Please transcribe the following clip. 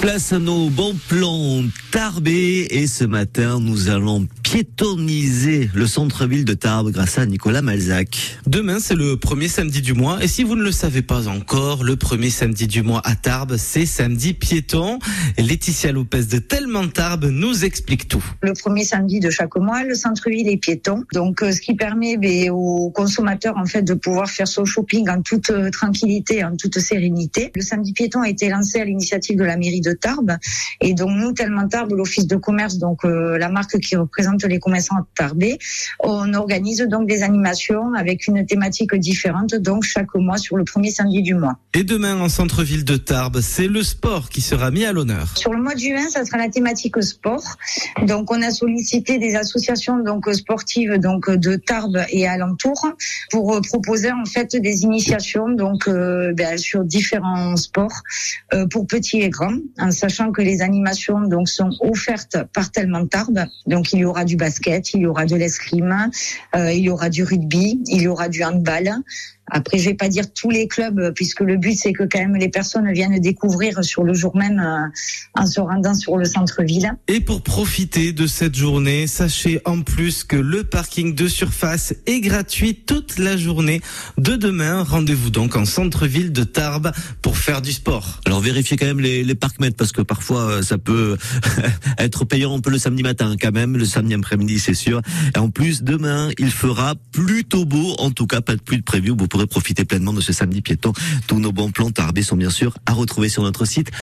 Place à nos bons plans Tarbes et ce matin nous allons piétoniser le centre-ville de Tarbes grâce à Nicolas Malzac. Demain c'est le premier samedi du mois et si vous ne le savez pas encore, le premier samedi du mois à Tarbes c'est samedi piéton. Et Laetitia Lopez de Tellement Tarbes nous explique tout. Le premier samedi de chaque mois, le centre-ville est piéton, donc euh, ce qui permet ben, aux consommateurs en fait de pouvoir faire son shopping en toute euh, tranquillité, en toute sérénité. Le samedi piéton a été lancé à l'initiative de la mairie de Tarbes et donc nous tellement Tarbes, l'office de commerce, donc euh, la marque qui représente les commerçants tarbés, on organise donc des animations avec une thématique différente donc chaque mois sur le premier samedi du mois. Et demain en centre-ville de Tarbes, c'est le sport qui sera mis à l'honneur. Sur le mois de juin, ça sera la thématique sport. Donc on a sollicité des associations donc sportives donc de Tarbes et alentours pour euh, proposer en fait des initiations donc euh, ben, sur différents sports euh, pour petits et grands en sachant que les animations donc sont offertes par Tellement Tarbes. Donc il y aura du basket, il y aura de l'escrime, euh, il y aura du rugby, il y aura du handball. Après, je vais pas dire tous les clubs, euh, puisque le but c'est que quand même les personnes viennent découvrir sur le jour même euh, en se rendant sur le centre-ville. Et pour profiter de cette journée, sachez en plus que le parking de surface est gratuit toute la journée de demain. Rendez-vous donc en centre-ville de Tarbes pour faire du sport. Alors vérifiez quand même les, les parcs-mètres parce que parfois euh, ça peut être payant un peu le samedi matin quand même, le samedi après-midi c'est sûr. Et en plus demain il fera plutôt beau, en tout cas pas de pluie de prévu. Vous pourrez profiter pleinement de ce samedi piéton. Tous nos bons plans tarbés sont bien sûr à retrouver sur notre site